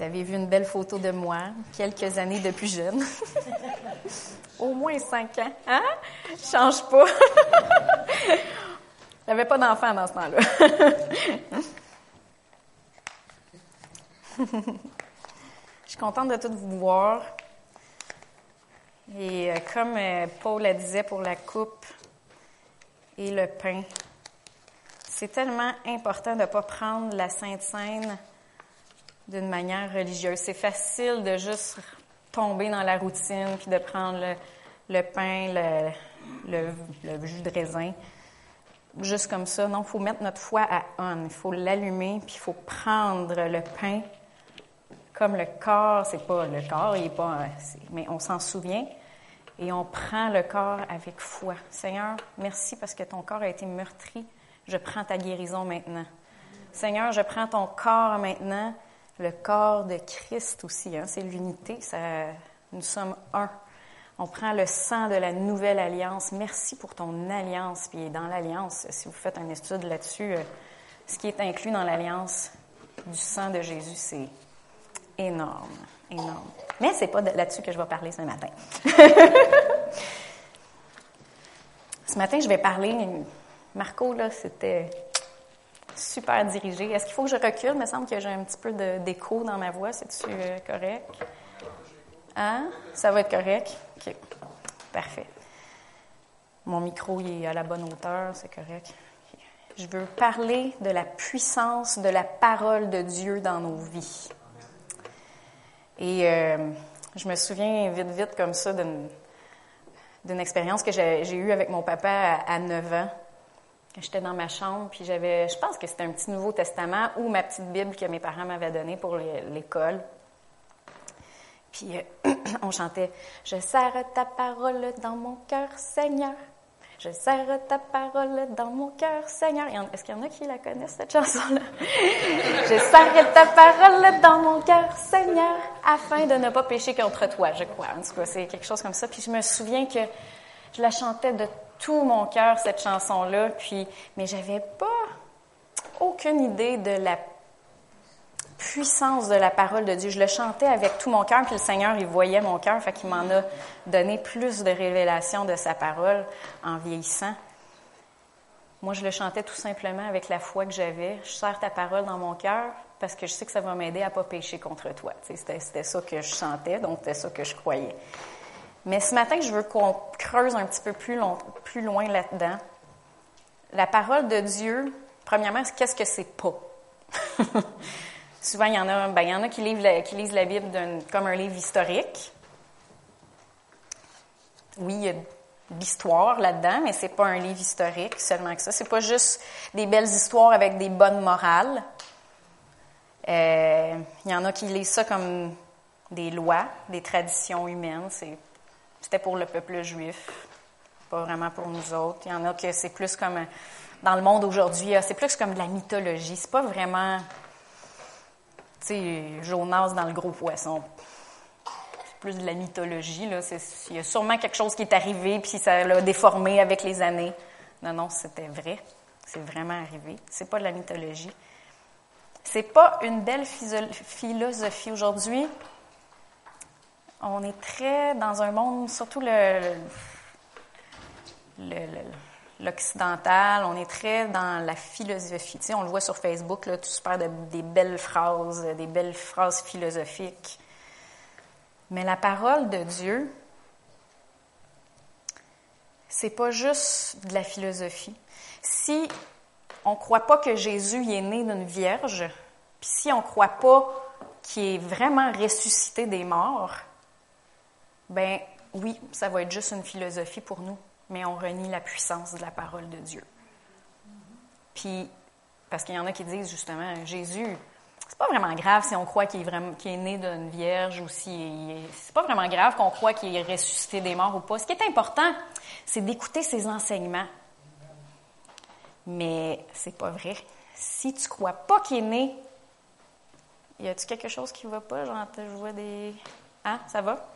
Vous avez vu une belle photo de moi, quelques années de plus jeune. Au moins cinq ans. Hein? Change pas. J'avais pas d'enfant dans ce temps-là. Je suis contente de tout vous voir. Et euh, comme euh, Paul la disait pour la coupe et le pain, c'est tellement important de ne pas prendre la Sainte Seine d'une manière religieuse. C'est facile de juste tomber dans la routine puis de prendre le, pain, le, jus de raisin, juste comme ça. Non, il faut mettre notre foi à on. Il faut l'allumer puis il faut prendre le pain comme le corps. C'est pas le corps, il est pas, mais on s'en souvient et on prend le corps avec foi. Seigneur, merci parce que ton corps a été meurtri. Je prends ta guérison maintenant. Seigneur, je prends ton corps maintenant, le corps de Christ aussi. Hein, c'est l'unité. nous sommes un. On prend le sang de la nouvelle alliance. Merci pour ton alliance. Puis dans l'alliance, si vous faites un étude là-dessus, euh, ce qui est inclus dans l'alliance du sang de Jésus, c'est énorme, énorme. Mais c'est pas là-dessus que je vais parler ce matin. ce matin, je vais parler. Marco, là, c'était super dirigé. Est-ce qu'il faut que je recule? Il me semble que j'ai un petit peu d'écho dans ma voix. C'est-tu euh, correct? Hein? Ça va être correct? OK. Parfait. Mon micro est à la bonne hauteur, c'est correct. Je veux parler de la puissance de la parole de Dieu dans nos vies. Et euh, je me souviens vite, vite comme ça d'une expérience que j'ai eue avec mon papa à, 9 ans. J'étais dans ma chambre, puis j'avais, je pense que c'était un petit Nouveau Testament ou ma petite Bible que mes parents m'avaient donnée pour l'école. Puis euh, on chantait Je serre ta parole dans mon cœur, Seigneur. Je serre ta parole dans mon cœur, Seigneur. Est-ce qu'il y en a qui la connaissent, cette chanson-là? je serre ta parole dans mon cœur, Seigneur, afin de ne pas pécher contre toi, je crois. En tout cas, c'est quelque chose comme ça. Puis je me souviens que je la chantais de tout mon cœur, cette chanson-là. Puis, mais j'avais pas aucune idée de la puissance de la parole de Dieu. Je le chantais avec tout mon cœur, puis le Seigneur, il voyait mon cœur, fait qu'il m'en a donné plus de révélations de sa parole en vieillissant. Moi, je le chantais tout simplement avec la foi que j'avais. Je sers ta parole dans mon cœur parce que je sais que ça va m'aider à pas pécher contre toi. C'était ça que je chantais, donc c'était ça que je croyais. Mais ce matin, je veux qu'on creuse un petit peu plus, loin là-dedans. La parole de Dieu, premièrement, qu'est-ce que c'est pas? Souvent, il y en a, ben, il y en a qui, lisent la, Bible comme un livre historique. Oui, il y a l'histoire là-dedans, mais c'est pas un livre historique seulement que ça. C'est pas juste des belles histoires avec des bonnes morales. Euh, il y en a qui lisent ça comme des lois, des traditions humaines. C'était pour le peuple juif, pas vraiment pour nous autres. Il y en a que c'est plus comme dans le monde aujourd'hui, c'est plus comme de la mythologie. C'est pas vraiment tu sais, Jonas dans le gros poisson. C'est plus de la mythologie, là. Il y a sûrement quelque chose qui est arrivé, puis ça l'a déformé avec les années. Non, non, c'était vrai. C'est vraiment arrivé. C'est pas de la mythologie. C'est pas une belle philosophie aujourd'hui. On est très dans un monde, surtout l'occidental, on est très dans la philosophie. Tu sais, on le voit sur Facebook, là, tout super de, des belles phrases, des belles phrases philosophiques. Mais la parole de Dieu, c'est pas juste de la philosophie. Si on ne croit pas que Jésus est né d'une vierge, puis si on ne croit pas qu'il est vraiment ressuscité des morts, ben oui, ça va être juste une philosophie pour nous mais on renie la puissance de la parole de Dieu. Puis, parce qu'il y en a qui disent justement, Jésus, c'est pas vraiment grave si on croit qu'il est, vraiment, est né d'une vierge ou si c'est pas vraiment grave qu'on croit qu'il est ressuscité des morts ou pas. Ce qui est important, c'est d'écouter ses enseignements. Mais c'est pas vrai. Si tu crois pas qu'il est né, y a-tu quelque chose qui va pas? je vois des. Hein, ça va?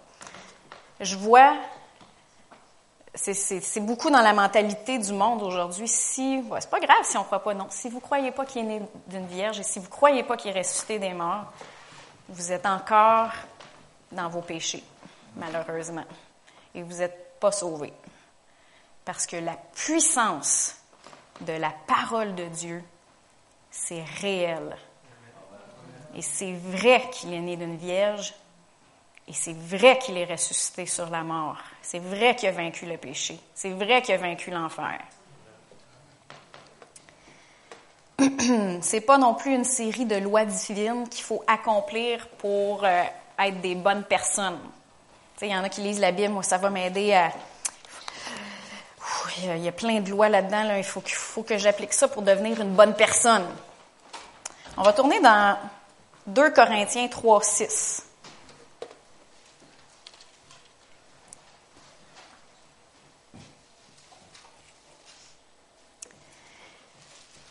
Je vois c'est beaucoup dans la mentalité du monde aujourd'hui. Si, c'est pas grave si on croit pas, non. Si vous croyez pas qu'il est né d'une vierge et si vous croyez pas qu'il est ressuscité des morts, vous êtes encore dans vos péchés, malheureusement, et vous n'êtes pas sauvés. Parce que la puissance de la parole de Dieu, c'est réel. Et c'est vrai qu'il est né d'une vierge, et c'est vrai qu'il est ressuscité sur la mort. C'est vrai qu'il a vaincu le péché. C'est vrai qu'il a vaincu l'enfer. c'est pas non plus une série de lois divines qu'il faut accomplir pour euh, être des bonnes personnes. Il y en a qui lisent la Bible, moi, ça va m'aider à. Il y a plein de lois là-dedans, là. il faut, faut que j'applique ça pour devenir une bonne personne. On va tourner dans 2 Corinthiens 3, 6.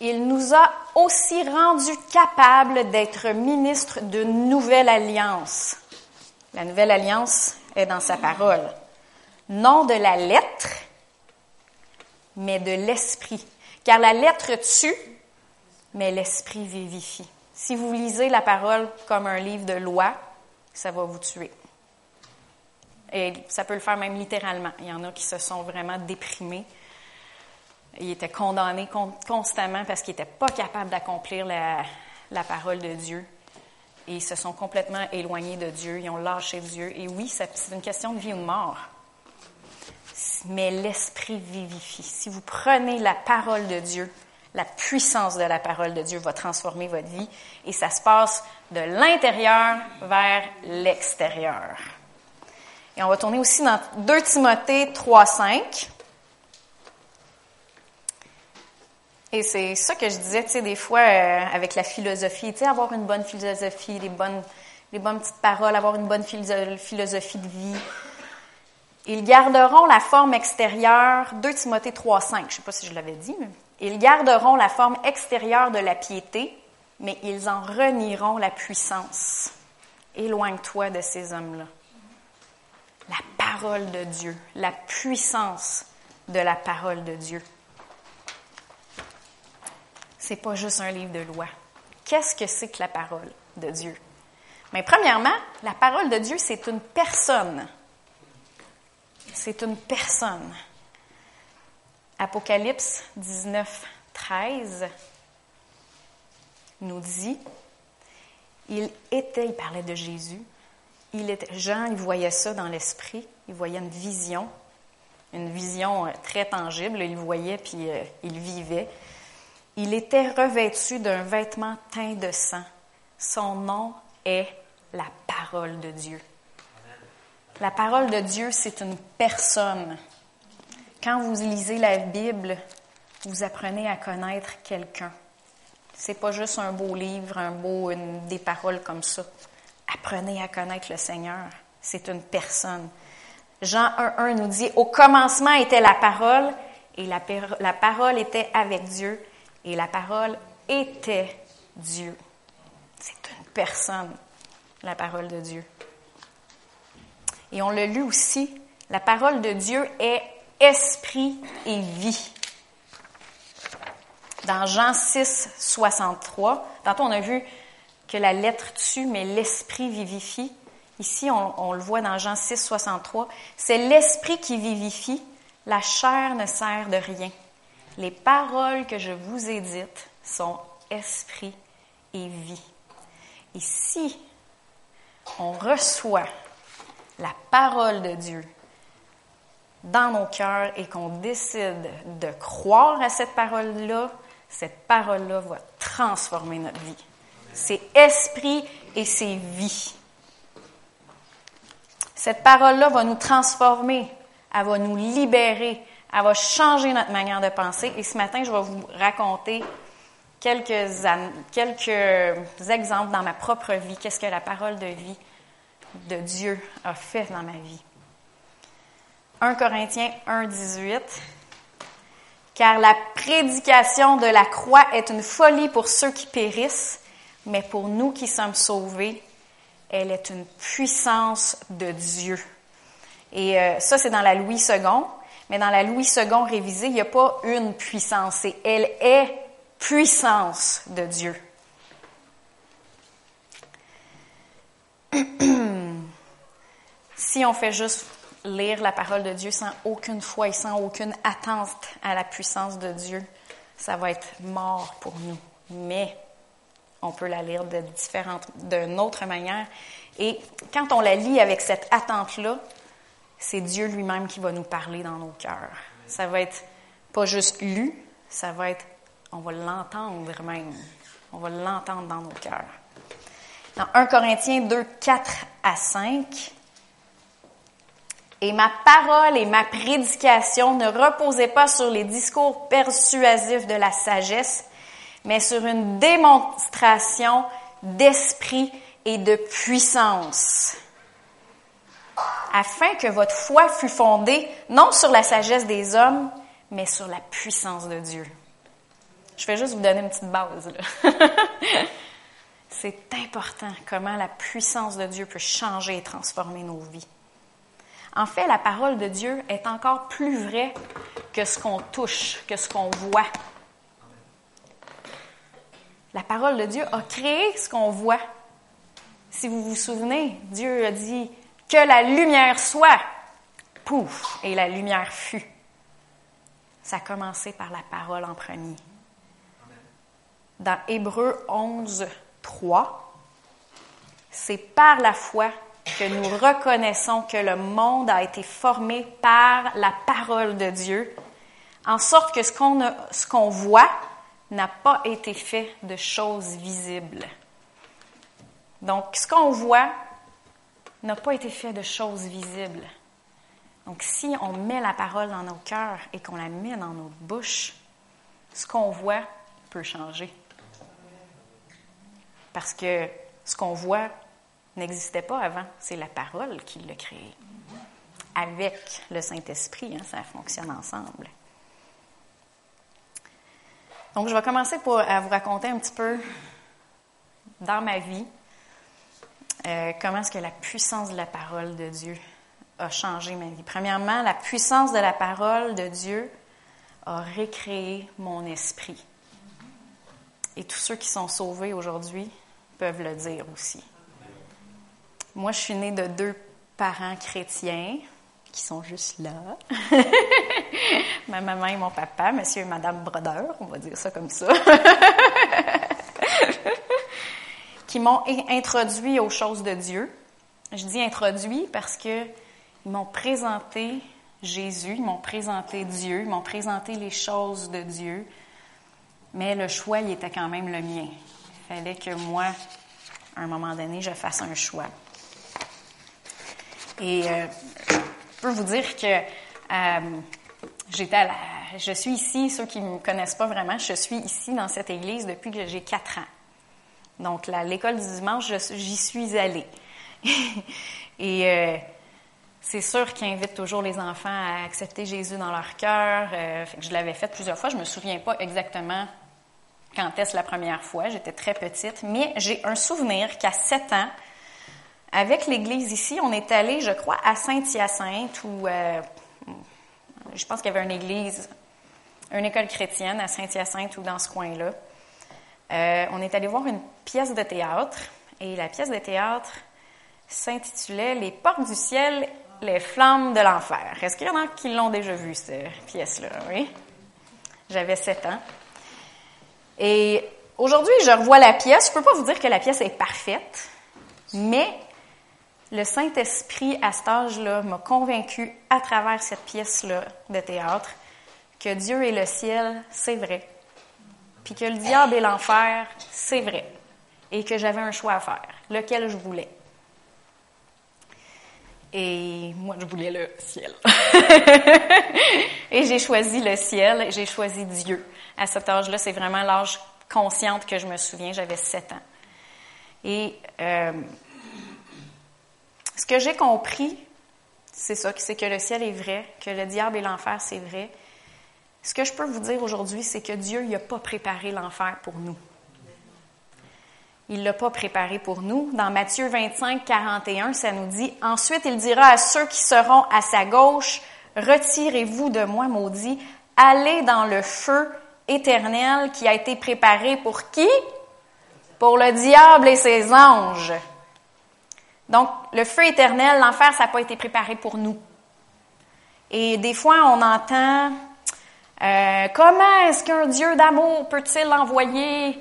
Il nous a aussi rendus capables d'être ministres de nouvelle alliance. La nouvelle alliance est dans sa parole. Non de la lettre, mais de l'esprit. Car la lettre tue, mais l'esprit vivifie. Si vous lisez la parole comme un livre de loi, ça va vous tuer. Et ça peut le faire même littéralement. Il y en a qui se sont vraiment déprimés il était condamné constamment parce qu'il n'était pas capable d'accomplir la, parole de Dieu. Et ils se sont complètement éloignés de Dieu, ils ont lâché Dieu. Et oui, c'est une question de vie ou de mort. Mais l'Esprit vivifie. Si vous prenez la parole de Dieu, la puissance de la parole de Dieu va transformer votre vie et ça se passe de l'intérieur vers l'extérieur. Et on va tourner aussi dans 2 Timothée 3, 5. Et c'est ça que je disais, tu sais, des fois, euh, avec la philosophie, tu sais, avoir une bonne philosophie, les bonnes, les bonnes petites paroles, avoir une bonne philosophie de vie. Ils garderont la forme extérieure, 2 Timothée 3.5, je sais pas si je l'avais dit, mais ils garderont la forme extérieure de la piété, mais ils en renieront la puissance. Éloigne-toi de ces hommes-là. La parole de Dieu, la puissance de la parole de Dieu c'est pas juste un livre de loi. Qu'est-ce que c'est que la parole de Dieu? Mais premièrement, la parole de Dieu, c'est une personne. C'est une personne. Apocalypse 19, 13 nous dit, il était, il parlait de Jésus, il était, Jean, il voyait ça dans l'esprit, il voyait une vision, une vision euh, très tangible, il voyait puis euh, il vivait. Il était revêtu d'un vêtement teint de sang. Son nom est la parole de Dieu. La parole de Dieu, c'est une personne. Quand vous lisez la Bible, vous apprenez à connaître quelqu'un. C'est pas juste un beau livre, un beau, des paroles comme ça. Apprenez à connaître le Seigneur. C'est une personne. Jean 1.1 nous dit, au commencement était la parole et la, la parole était avec Dieu et la parole était Dieu. C'est une personne, la parole de Dieu. Et on l'a lu aussi, la parole de Dieu est esprit et vie. Dans Jean 6, 63, tantôt on a vu que la lettre tue, mais l'esprit vivifie. Ici, on, on, le voit dans Jean 6, 63. C'est l'esprit qui vivifie, la chair ne sert de rien. Les paroles que je vous ai dites sont esprit et vie. Et si on reçoit la parole de Dieu dans nos cœurs et qu'on décide de croire à cette parole-là, cette parole-là va transformer notre vie. C'est esprit et c'est vie. Cette parole-là va nous transformer, elle va nous libérer, elle va changer notre manière de penser. Et ce matin, je vais vous raconter quelques, quelques exemples dans ma propre vie. Qu'est-ce que la parole de vie de Dieu a fait dans ma vie. 1 Corinthiens 1, 18. Car la prédication de la croix est une folie pour ceux qui périssent, mais pour nous qui sommes sauvés, elle est une puissance de Dieu. Et euh, ça, c'est dans la Louis II. Mais dans la Louis II révisée, il n'y a pas une puissance, c'est elle est puissance de Dieu. Si on fait juste lire la parole de Dieu sans aucune foi et sans aucune attente à la puissance de Dieu, ça va être mort pour nous. Mais on peut la lire de différentes, d'une autre manière. Et quand on la lit avec cette attente-là, c'est Dieu lui-même qui va nous parler dans nos cœurs. Ça va être pas juste lu, ça va être, on va l'entendre même. On va l'entendre dans nos cœurs. Dans 1 Corinthiens 2, 4 à 5, et ma parole et ma prédication ne reposaient pas sur les discours persuasifs de la sagesse, mais sur une démonstration d'esprit et de puissance, afin que votre foi fût fondée non sur la sagesse des hommes, mais sur la puissance de Dieu. Je vais juste vous donner une petite base. C'est important comment la puissance de Dieu peut changer et transformer nos vies. En fait, la parole de Dieu est encore plus vraie que ce qu'on touche, que ce qu'on voit. La parole de Dieu a créé ce qu'on voit. Si vous vous souvenez, Dieu a dit que la lumière soit. Pouf, et la lumière fut. Ça a commencé par la parole en premier. Dans Hébreu 11, 3, c'est par la foi que nous reconnaissons que le monde a été formé par la parole de Dieu, en sorte que ce qu'on, ce qu'on voit n'a pas été fait de choses visibles. Donc, ce qu'on voit n'a pas été fait de choses visibles. Donc, si on met la parole dans nos cœurs et qu'on la met dans notre bouche, ce qu'on voit peut changer. Parce que ce qu'on voit n'existait pas avant. C'est la parole qui l'a créé. Avec le Saint-Esprit, hein, ça fonctionne ensemble. Donc, je vais commencer pour, à vous raconter un petit peu dans ma vie euh, comment est-ce que la puissance de la parole de Dieu a changé ma vie? Premièrement, la puissance de la parole de Dieu a récréé mon esprit. Et tous ceux qui sont sauvés aujourd'hui peuvent le dire aussi. Moi, je suis née de deux parents chrétiens qui sont juste là. Ma maman et mon papa, monsieur et madame Brodeur, on va dire ça comme ça. qui m'ont introduit aux choses de Dieu. Je dis introduit parce que ils m'ont présenté Jésus, ils m'ont présenté Dieu, ils m'ont présenté les choses de Dieu. Mais le choix, il était quand même le mien. Il fallait que moi, à un moment donné, je fasse un choix. Et euh, je peux vous dire que euh, j'étais je suis ici, ceux qui ne me connaissent pas vraiment, je suis ici dans cette église depuis que j'ai quatre ans. Donc, l'école du dimanche, j'y suis allée. Et euh, c'est sûr qu'ils invitent toujours les enfants à accepter Jésus dans leur cœur. je l'avais fait plusieurs fois. Je me souviens pas exactement quand est-ce la première fois. J'étais très petite. Mais j'ai un souvenir qu'à sept ans, avec l'Église ici, on est allé, je crois, à Saint-Hyacinthe, où euh, je pense qu'il y avait une église, une école chrétienne à Saint-Hyacinthe ou dans ce coin-là. Euh, on est allé voir une pièce de théâtre, et la pièce de théâtre s'intitulait Les portes du ciel, les flammes de l'enfer. Est-ce qu'il y en a qui l'ont déjà vu, cette pièce-là? Oui. J'avais sept ans. Et aujourd'hui, je revois la pièce. Je ne peux pas vous dire que la pièce est parfaite, mais le Saint-Esprit, à cet âge-là, m'a convaincu à travers cette pièce-là de théâtre que Dieu et le ciel, c'est vrai. Puis que le diable et l'enfer, c'est vrai. Et que j'avais un choix à faire, lequel je voulais. Et moi, je voulais le ciel. et j'ai choisi le ciel, j'ai choisi Dieu. À cet âge-là, c'est vraiment l'âge consciente que je me souviens, j'avais sept ans. Et euh, ce que j'ai compris, c'est ça, c'est que le ciel est vrai, que le diable et l'enfer, c'est vrai. Ce que je peux vous dire aujourd'hui, c'est que Dieu n'a pas préparé l'enfer pour nous. Il ne l'a pas préparé pour nous. Dans Matthieu 25, 41, ça nous dit, Ensuite il dira à ceux qui seront à sa gauche, Retirez-vous de moi, maudit, allez dans le feu éternel qui a été préparé pour qui? Pour le diable et ses anges. Donc, le feu éternel, l'enfer, ça n'a pas été préparé pour nous. Et des fois, on entend euh, comment est-ce qu'un Dieu d'amour peut-il envoyer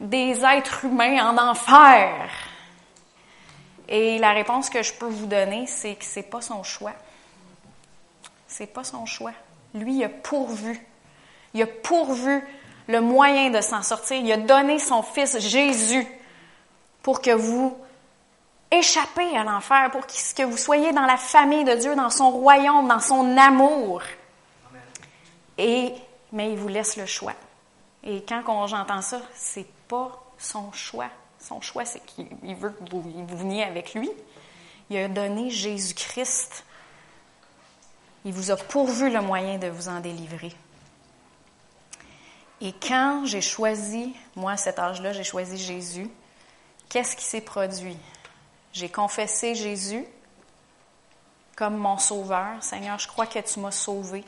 des êtres humains en enfer? Et la réponse que je peux vous donner, c'est que c'est pas son choix. C'est pas son choix. Lui, il a pourvu. Il a pourvu le moyen de s'en sortir. Il a donné son fils Jésus pour que vous échappez à l'enfer, pour que vous soyez dans la famille de Dieu, dans son royaume, dans son amour. Et, mais il vous laisse le choix. Et quand j'entends ça, c'est pas son choix. Son choix, c'est qu'il veut que vous, vous veniez avec lui. Il a donné Jésus-Christ. Il vous a pourvu le moyen de vous en délivrer. Et quand j'ai choisi, moi à cet âge-là, j'ai choisi Jésus, qu'est-ce qui s'est produit? J'ai confessé Jésus comme mon sauveur. Seigneur, je crois que tu m'as sauvé.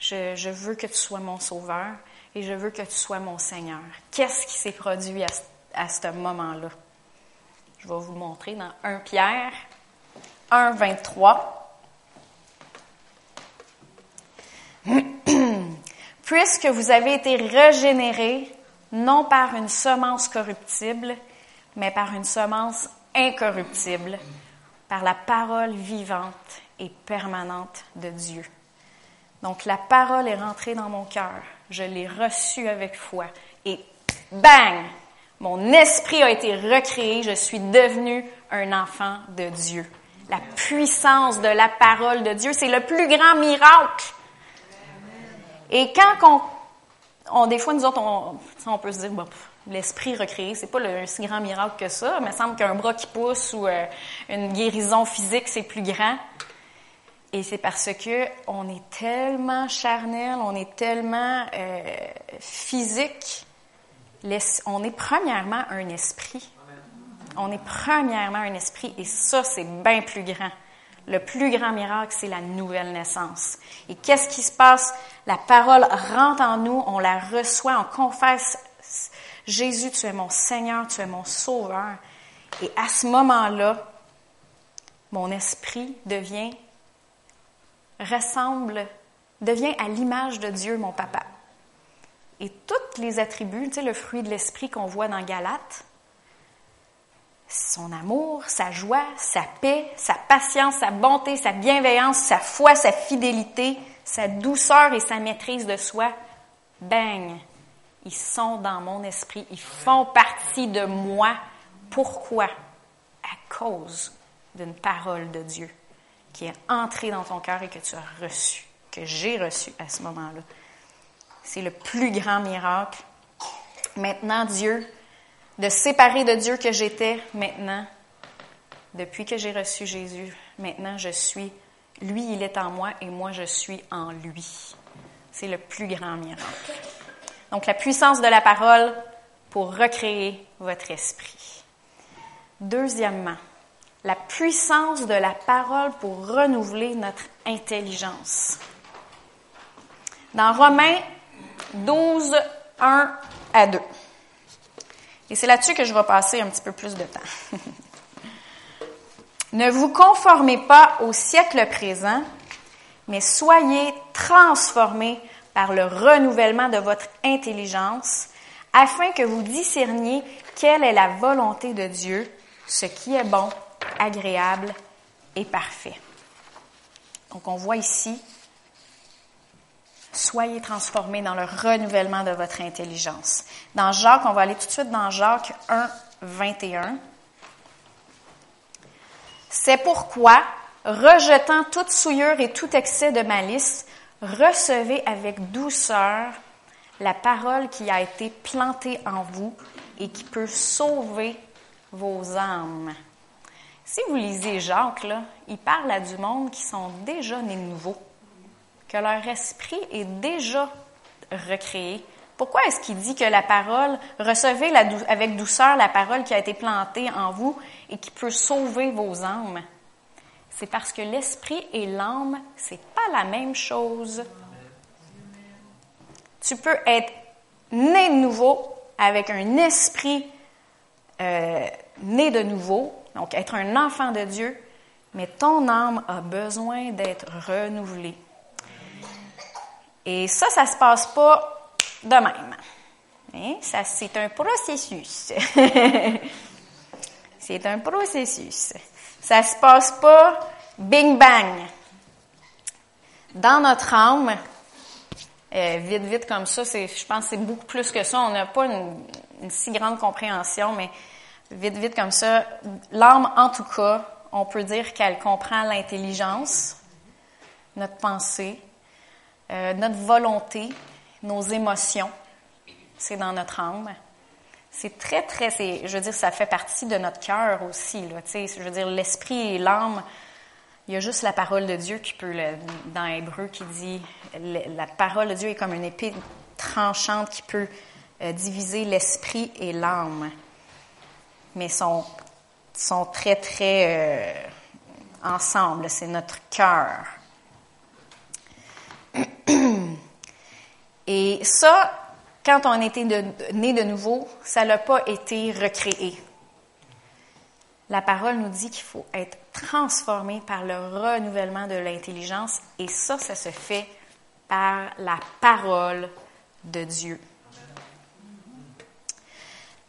Je, je, veux que tu sois mon sauveur et je veux que tu sois mon Seigneur. Qu'est-ce qui s'est produit à, à ce moment-là? Je vais vous montrer dans 1 Pierre 1, 23. Puisque vous avez été régénérés, non par une semence corruptible, mais par une semence incorruptible, par la parole vivante et permanente de Dieu. Donc la parole est rentrée dans mon cœur, je l'ai reçue avec foi et bang, mon esprit a été recréé, je suis devenu un enfant de Dieu. La puissance de la parole de Dieu, c'est le plus grand miracle et quand on, des fois, nous autres, on, peut se dire, l'esprit recréé, c'est pas le, si grand miracle que ça. Il semble qu'un bras qui pousse ou euh, une guérison physique, c'est plus grand. Et c'est parce que on est tellement charnel, on est tellement euh, physique. On est premièrement un esprit. On est premièrement un esprit, et ça, c'est bien plus grand. Le plus grand miracle, c'est la nouvelle naissance. Et qu'est-ce qui se passe? La parole rentre en nous, on la reçoit, on confesse, Jésus, tu es mon Seigneur, tu es mon Sauveur. Et à ce moment-là, mon esprit devient, ressemble, devient à l'image de Dieu, mon papa. Et tous les attributs, tu sais, le fruit de l'esprit qu'on voit dans Galate, son amour, sa joie, sa paix, sa patience, sa bonté, sa bienveillance, sa foi, sa fidélité, sa douceur et sa maîtrise de soi, bang, ils sont dans mon esprit, ils font partie de moi. Pourquoi? À cause d'une parole de Dieu qui est entrée dans ton cœur et que tu as reçu, que j'ai reçu à ce moment-là. C'est le plus grand miracle. Maintenant, Dieu de séparer de Dieu que j'étais maintenant, depuis que j'ai reçu Jésus, maintenant je suis, lui il est en moi et moi je suis en lui. C'est le plus grand miracle. Donc la puissance de la parole pour recréer votre esprit. Deuxièmement, la puissance de la parole pour renouveler notre intelligence. Dans Romains 12, 1 à 2. Et c'est là-dessus que je vais passer un petit peu plus de temps. ne vous conformez pas au siècle présent, mais soyez transformés par le renouvellement de votre intelligence, afin que vous discerniez quelle est la volonté de Dieu, ce qui est bon, agréable et parfait. Donc on voit ici Soyez transformés dans le renouvellement de votre intelligence. Dans Jacques, on va aller tout de suite dans Jacques 1, 21. C'est pourquoi, rejetant toute souillure et tout excès de malice, recevez avec douceur la parole qui a été plantée en vous et qui peut sauver vos âmes. Si vous lisez Jacques, il parle à du monde qui sont déjà nés nouveaux que leur esprit est déjà recréé. Pourquoi est-ce qu'il dit que la parole, recevez avec douceur la parole qui a été plantée en vous et qui peut sauver vos âmes? C'est parce que l'esprit et l'âme, c'est pas la même chose. Tu peux être né de nouveau avec un esprit euh, né de nouveau donc être un enfant de Dieu, mais ton âme a besoin d'être renouvelée. Et ça, ça se passe pas de même. Hein? Ça, c'est un processus. c'est un processus. Ça se passe pas bing bang. Dans notre âme, euh, vite, vite comme ça, je pense que c'est beaucoup plus que ça. On n'a pas une, une, si grande compréhension, mais vite, vite comme ça, l'âme, en tout cas, on peut dire qu'elle comprend l'intelligence, notre pensée, euh, notre volonté, nos émotions. C'est dans notre âme. C'est très, très, je veux dire, ça fait partie de notre cœur aussi. Je veux dire, l'esprit et l'âme, il y a juste la parole de Dieu qui peut, dans Hébreu, qui dit, la parole de Dieu est comme une épée tranchante qui peut euh, diviser l'esprit et l'âme. Mais sont, sont très, très euh, ensemble. C'est notre cœur. Et ça, quand on était né de nouveau, ça n'a pas été recréé. La parole nous dit qu'il faut être transformé par le renouvellement de l'intelligence et ça, ça se fait par la parole de Dieu.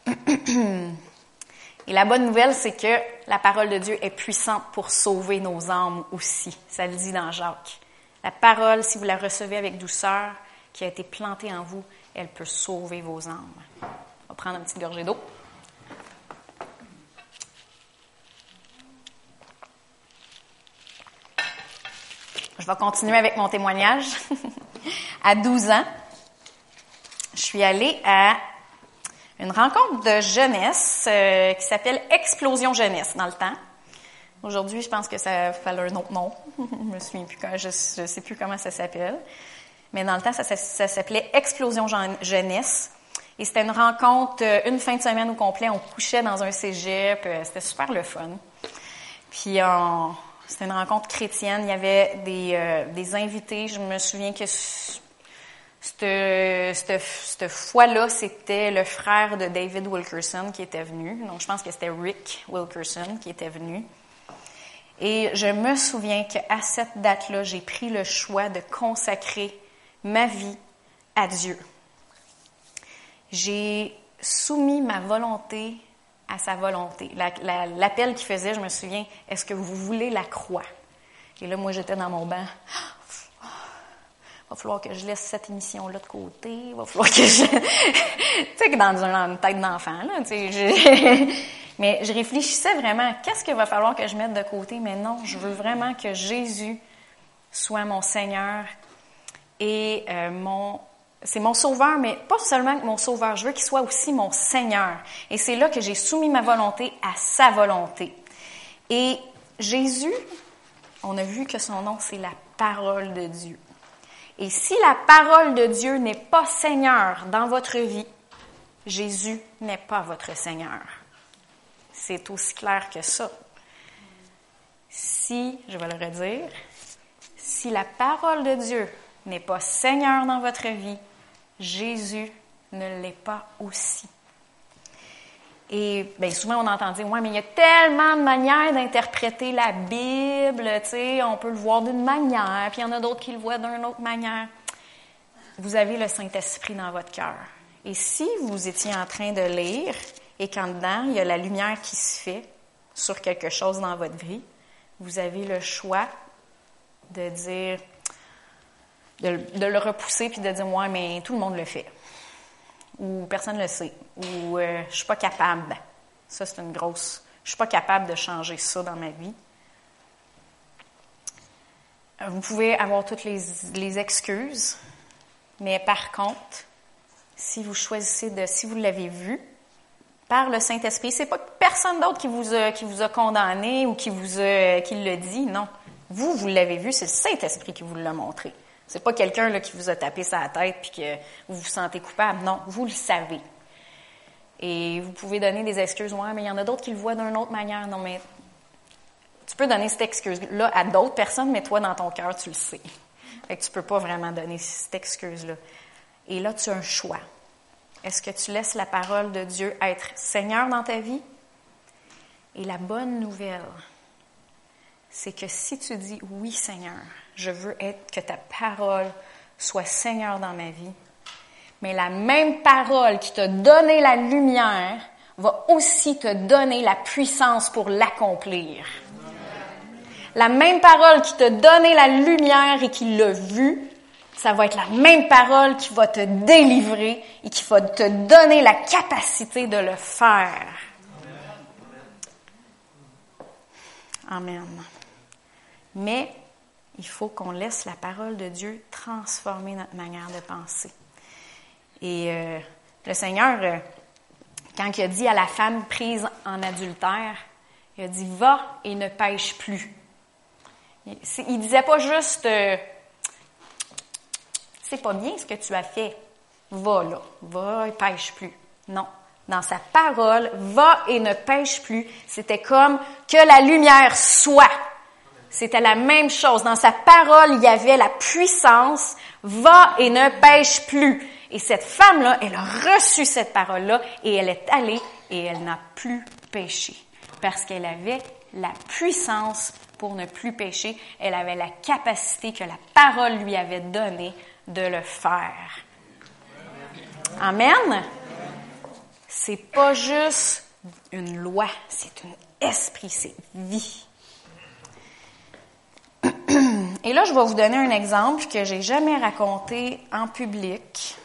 Et la bonne nouvelle, c'est que la parole de Dieu est puissante pour sauver nos âmes aussi. Ça le dit dans Jacques. La parole, si vous la recevez avec douceur, qui a été plantée en vous, elle peut sauver vos âmes. On va prendre une petite gorgée d'eau. Je vais continuer avec mon témoignage. à 12 ans, je suis allée à une rencontre de jeunesse euh, qui s'appelle Explosion Jeunesse dans le temps. Aujourd'hui, je pense que ça fallait un autre nom. je me souviens plus, je, je sais plus comment ça s'appelle. Mais dans le temps, ça, s'appelait Explosion Jeunesse. Et c'était une rencontre, euh, une fin de semaine au complet. On couchait dans un cégep. Euh, c'était super le fun. Puis, c'était une rencontre chrétienne. Il y avait des invités. Je me souviens que cette, fois-là, c'était le frère de David Wilkerson qui était venu. Donc, je pense que c'était Rick Wilkerson qui était venu. Et je me souviens qu'à cette date-là, j'ai pris le choix de consacrer ma vie à Dieu. J'ai soumis ma volonté à sa volonté. L'appel qu'il faisait, je me souviens, est-ce que vous voulez la croix? Et là, moi, j'étais dans mon banc. Va falloir que je laisse cette émission-là de côté. Il va falloir que je... tu sais, que dans une tête d'enfant, là, tu sais, Mais je réfléchissais vraiment, qu'est-ce qu'il va falloir que je mette de côté? Mais non, je veux vraiment que Jésus soit mon Seigneur et euh, mon c'est mon sauveur, mais pas seulement mon sauveur, je veux qu'il soit aussi mon Seigneur. Et c'est là que j'ai soumis ma volonté à sa volonté. Et Jésus, on a vu que son nom, c'est la parole de Dieu. Et si la parole de Dieu n'est pas Seigneur dans votre vie, Jésus n'est pas votre Seigneur. C'est aussi clair que ça. Si, je vais le redire, si la parole de Dieu n'est pas Seigneur dans votre vie, Jésus ne l'est pas aussi. Et bien souvent, on entend dire, ouais, mais il y a tellement de manières d'interpréter la Bible, tu sais, on peut le voir d'une manière, puis il y en a d'autres qui le voient d'une autre manière. Vous avez le Saint-Esprit dans votre cœur. Et si vous étiez en train de lire et qu'en dedans, il y a la lumière qui se fait sur quelque chose dans votre vie, vous avez le choix de dire, de, le repousser puis de dire ouais mais tout le monde le fait ou personne ne le sait ou euh, je suis pas capable. Ça c'est une grosse je suis pas capable de changer ça dans ma vie. Vous pouvez avoir toutes les, les excuses mais par contre si vous choisissez de si vous l'avez vu par le Saint-Esprit c'est pas personne d'autre qui vous a, qui vous a condamné ou qui vous a, qui le dit non. Vous vous l'avez vu c'est le Saint-Esprit qui vous l'a montré c'est pas quelqu'un là, qui vous a tapé sa tête puis que vous vous sentez coupable. Non, vous le savez. Et vous pouvez donner des excuses. Ouais, mais il y en a d'autres qui le voient d'une autre manière. Non, mais tu peux donner cette excuse-là à d'autres personnes, mais toi, dans ton cœur, tu le sais. Fait que tu peux pas vraiment donner cette excuse-là. Et là, tu as un choix. Est-ce que tu laisses la parole de Dieu être Seigneur dans ta vie? Et la bonne nouvelle, c'est que si tu dis oui Seigneur, je veux être que ta parole soit Seigneur dans ma vie, mais la même parole qui t'a donné la lumière va aussi te donner la puissance pour l'accomplir. La même parole qui t'a donné la lumière et qui l'a vu, ça va être la même parole qui va te délivrer et qui va te donner la capacité de le faire. Amen. Mais il faut qu'on laisse la parole de Dieu transformer notre manière de penser. Et euh, le Seigneur, euh, quand il a dit à la femme prise en adultère, il a dit Va et ne pêche plus. Il ne disait pas juste euh, C'est pas bien ce que tu as fait. Va là, va et pêche plus. Non. Dans sa parole, va et ne pêche plus. C'était comme que la lumière soit. C'était la même chose. Dans sa parole, il y avait la puissance. Va et ne pêche plus. Et cette femme-là, elle a reçu cette parole-là et elle est allée et elle n'a plus péché parce qu'elle avait la puissance pour ne plus pécher. Elle avait la capacité que la parole lui avait donnée de le faire. Amen. C'est pas juste une loi, c'est un esprit, c'est vie. Et là, je vais vous donner un exemple que j'ai jamais raconté en public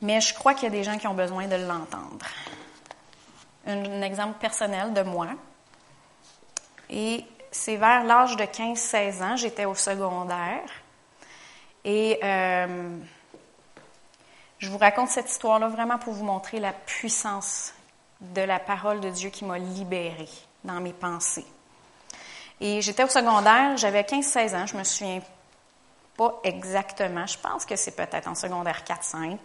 mais je crois qu'il y a des gens qui ont besoin de l'entendre. Un, exemple personnel de moi. Et c'est vers l'âge de 15-16 ans, j'étais au secondaire. Et euh, je vous raconte cette histoire-là vraiment pour vous montrer la puissance de la parole de Dieu qui m'a libérée dans mes pensées. Et j'étais au secondaire, j'avais 15-16 ans, je me souviens pas exactement, je pense que c'est peut-être en secondaire 4-5.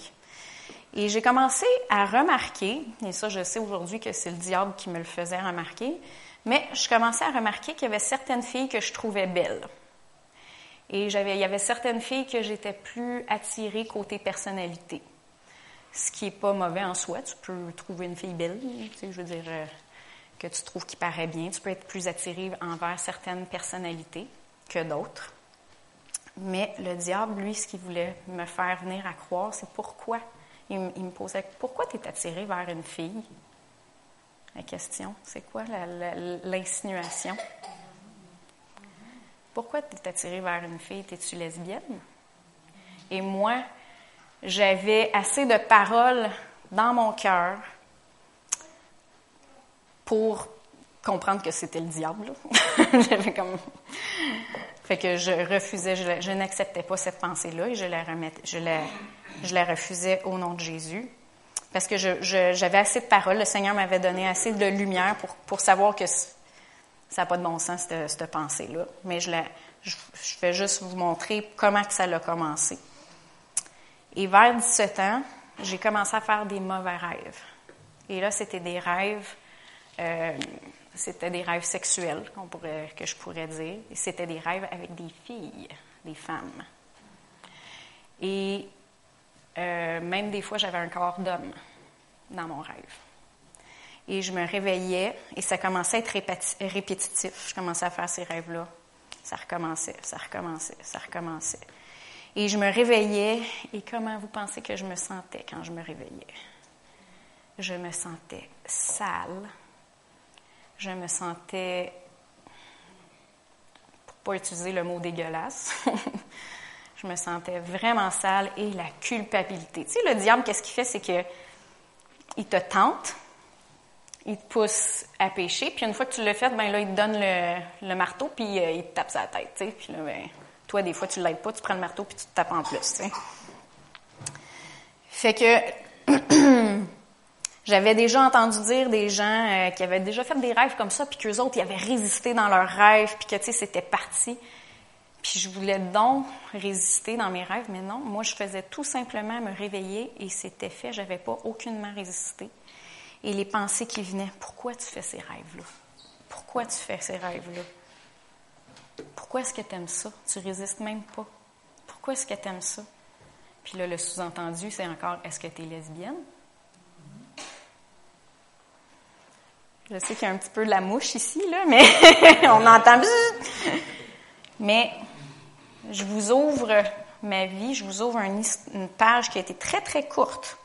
Et j'ai commencé à remarquer, et ça je sais aujourd'hui que c'est le diable qui me le faisait remarquer, mais je commençais à remarquer qu'il y avait certaines filles que je trouvais belles. Et il y avait certaines filles que j'étais plus attirée côté personnalité. Ce qui n'est pas mauvais en soi. Tu peux trouver une fille belle, tu sais, je veux dire, euh, que tu trouves qui paraît bien. Tu peux être plus attiré envers certaines personnalités que d'autres. Mais le diable, lui, ce qu'il voulait me faire venir à croire, c'est pourquoi il, me posait Pourquoi tu es attiré vers une fille? La question, c'est quoi l'insinuation? Pourquoi tu es attiré vers une fille? Es-tu lesbienne? Et moi, j'avais assez de paroles dans mon cœur pour comprendre que c'était le diable. J'avais comme. Fait que je refusais, je, n'acceptais pas cette pensée-là et je la refusais au nom de Jésus. Parce que j'avais assez de paroles, le Seigneur m'avait donné assez de lumière pour, savoir que ça n'a pas de bon sens, cette, pensée-là. Mais je, vais juste vous montrer comment que ça a commencé. Et vers 17 ans, j'ai commencé à faire des mauvais rêves. Et là, c'était des rêves, euh, c'était des rêves sexuels, que je pourrais dire. C'était des rêves avec des filles, des femmes. Et euh, même des fois, j'avais un corps d'homme dans mon rêve. Et je me réveillais et ça commençait à être répétitif. Je commençais à faire ces rêves-là. Ça recommençait, ça recommençait, ça recommençait. Et je me réveillais et comment vous pensez que je me sentais quand je me réveillais? Je me sentais sale. Je me sentais, pour pas utiliser le mot dégueulasse, Je me sentais vraiment sale et la culpabilité. Tu sais, le diable, qu'est-ce qu'il fait? C'est que il te tente, il te pousse à pécher, puis une fois que tu l'as fait, ben là, il te donne le, marteau, puis euh, il te tape sa tête. Tu sais. Puis là, ben, toi, des fois, tu l'aides pas, tu prends le marteau, puis tu te tapes en plus. Fait que j'avais déjà entendu dire des gens euh, qui avaient déjà fait des rêves comme ça, puis qu'eux autres, ils avaient résisté dans leurs rêves, puis que, tu sais, c'était parti. Puis je voulais donc résister dans mes rêves, mais non, moi je faisais tout simplement me réveiller et c'était fait, j'avais pas aucunement résisté. Et les pensées qui venaient, pourquoi tu fais ces rêves-là? Pourquoi tu fais ces rêves-là? Pourquoi est-ce que tu aimes ça? Tu résistes même pas. Pourquoi est-ce que tu aimes ça? Puis là, le sous-entendu, c'est encore, est-ce que tu es lesbienne? Je sais qu'il y a un petit peu de la mouche ici, là, mais on entend. Mais je vous ouvre ma vie, je vous ouvre une page qui a été très, très courte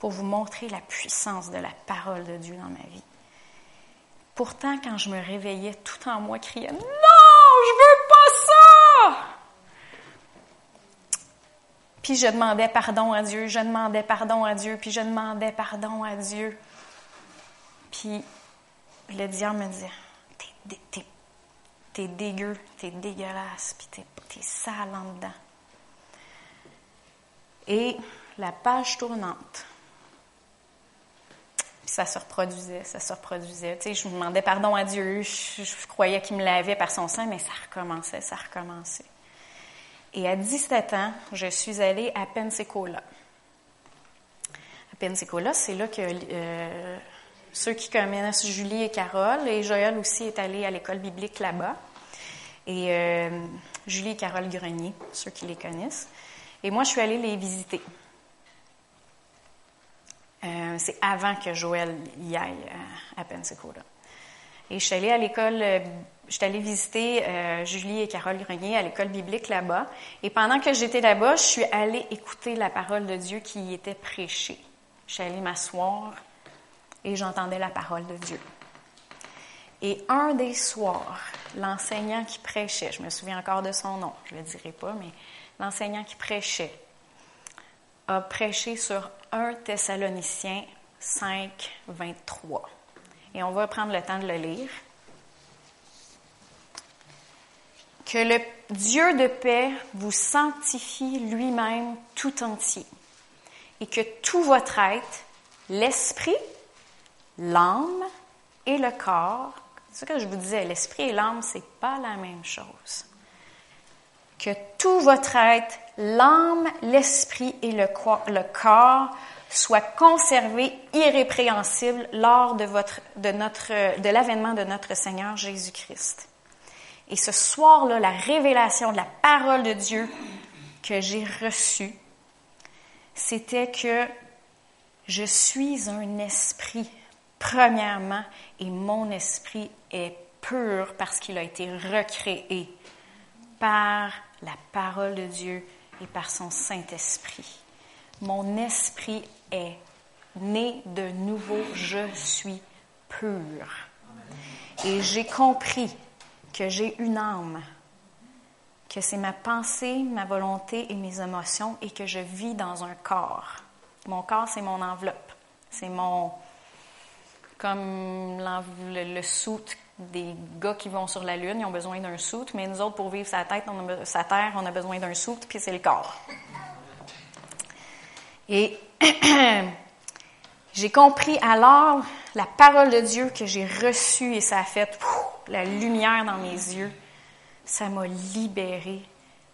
pour vous montrer la puissance de la parole de Dieu dans ma vie. Pourtant, quand je me réveillais, tout en moi criait Non, je veux pas ça! Puis je demandais pardon à Dieu, je demandais pardon à Dieu, puis je demandais pardon à Dieu. Puis le diable me disait T'es, t'es, dégueu, t'es dégueulasse, puis t'es, sale en dedans. Et la page tournante, ça se reproduisait, ça se reproduisait. Tu sais, je me demandais pardon à Dieu, je, croyais qu'il me lavait par son sang, mais ça recommençait, ça recommençait. Et à 17 ans, je suis allée à Pensacola. À Pensacola, c'est là que euh, ceux qui connaissent Julie et Carole, et Joël aussi est allé à l'école biblique là-bas. Et euh, Julie et Carole Grenier, ceux qui les connaissent. Et moi, je suis allée les visiter. Euh, c'est avant que Joël y aille euh, à Pensacola. Et je suis allée à l'école, je suis allée visiter Julie et Carole Grenier à l'école biblique là-bas. Et pendant que j'étais là-bas, je suis allée écouter la parole de Dieu qui y était prêchée. Je suis allée m'asseoir et j'entendais la parole de Dieu. Et un des soirs, l'enseignant qui prêchait, je me souviens encore de son nom, je ne le dirai pas, mais l'enseignant qui prêchait a prêché sur 1 Thessaloniciens 5, 23. Et on va prendre le temps de le lire. Que le Dieu de paix vous sanctifie lui-même tout entier et que tout votre être, l'esprit, l'âme et le corps, c'est ce que je vous disais, l'esprit et l'âme, c'est pas la même chose. Que tout votre être, l'âme, l'esprit et le, corps soient conservés irrépréhensibles lors de, votre, de, notre, de l'avènement de notre Seigneur Jésus-Christ. Et ce soir-là, la révélation de la parole de Dieu que j'ai reçue, c'était que je suis un esprit, premièrement, et mon esprit est pur parce qu'il a été recréé par la parole de Dieu et par son Saint-Esprit. Mon esprit est né de nouveau, je suis pur. Et j'ai compris que j'ai une âme, que c'est ma pensée, ma volonté et mes émotions et que je vis dans un corps. Mon corps, c'est mon enveloppe. C'est mon. Comme le, le soute des gars qui vont sur la Lune, ils ont besoin d'un soute, mais nous autres, pour vivre sa, tête, on a, terre, on a besoin d'un soute, puis c'est le corps. Et j'ai compris alors la parole de Dieu que j'ai reçue et ça a fait la lumière dans mes yeux. Ça m'a libérée.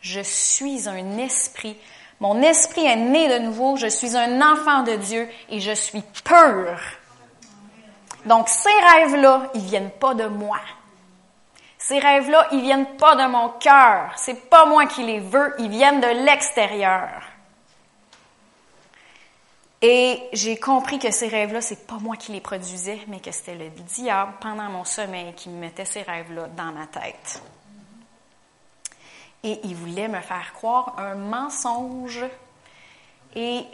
Je suis un esprit. Mon esprit est né de nouveau. Je suis un enfant de Dieu et je suis pur. Donc, ces rêves-là, ils viennent pas de moi. Ces rêves-là, ils viennent pas de mon cœur. C'est pas moi qui les veux, ils viennent de l'extérieur. Et j'ai compris que ces rêves-là, c'est pas moi qui les produisais, mais que c'était le diable pendant mon sommeil qui me mettait ces rêves-là dans ma tête. Et il voulait me faire croire un mensonge. Et